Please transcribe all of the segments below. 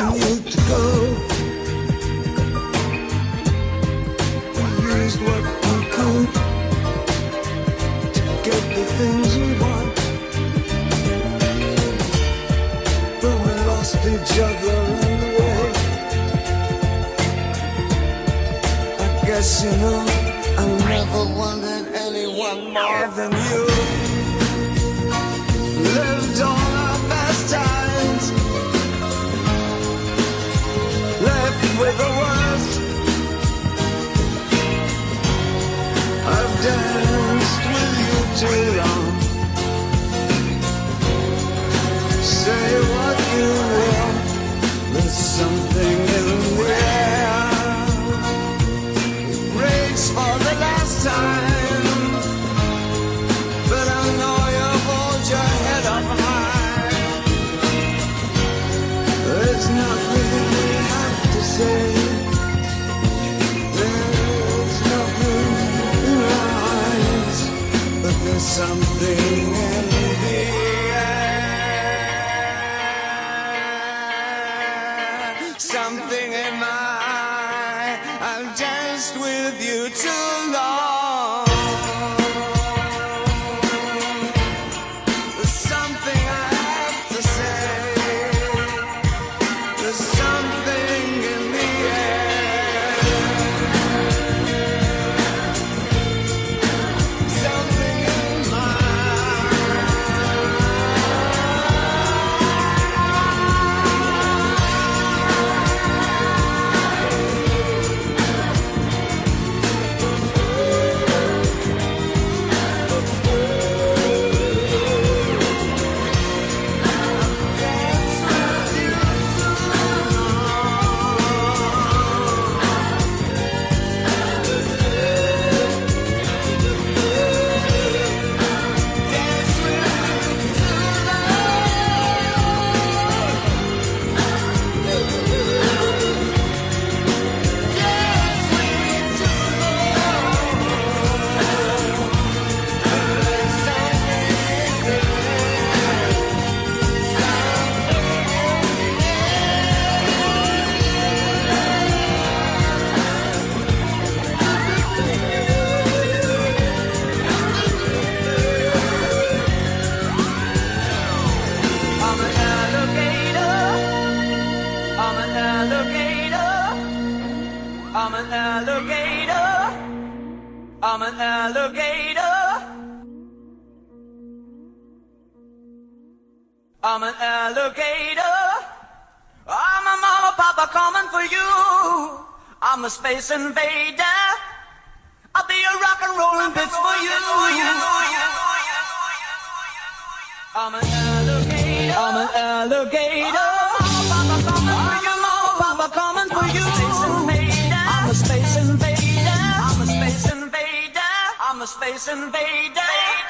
I to go. We used what we could to get the things we want, but we lost each other the way. I guess you know I never wanted anyone more than you. to something alligator. I'm a mama, papa, coming for you. I'm a space invader. I'll be a rock and rollin' bitch for you. I'm an alligator. I'm an alligator. Oh, mama, coming. Mama, papa, coming for you. I'm a space invader. I'm a space invader. I'm a space invader.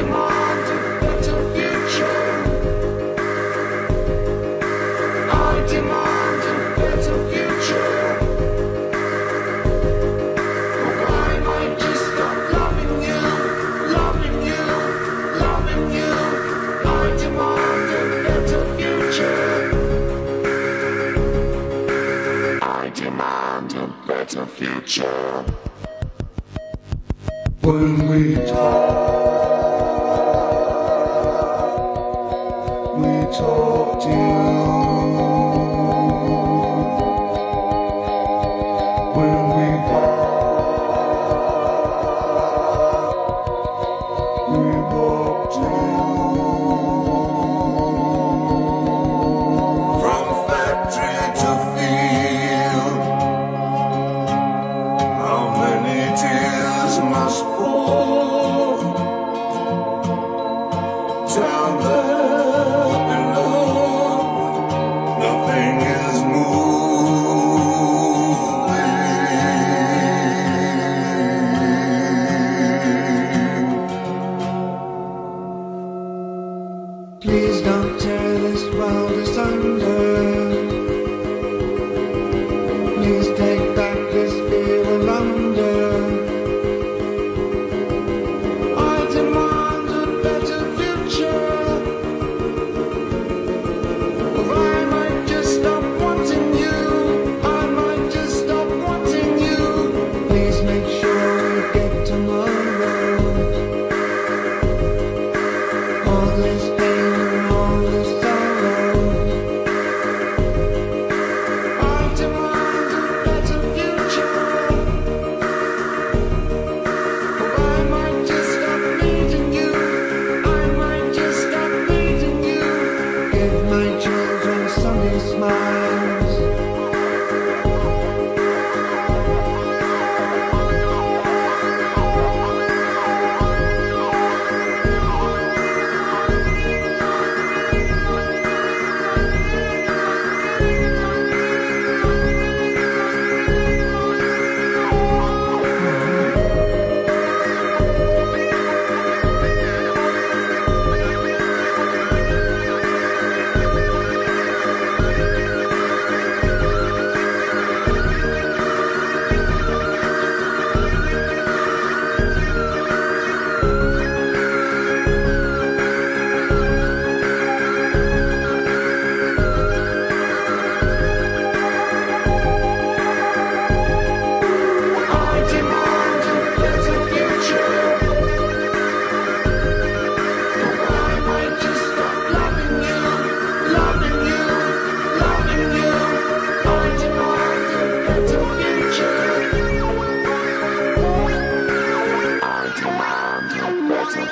tomorrow.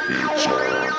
Future.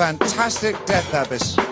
Fantastic death abyss.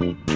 Mm-hmm.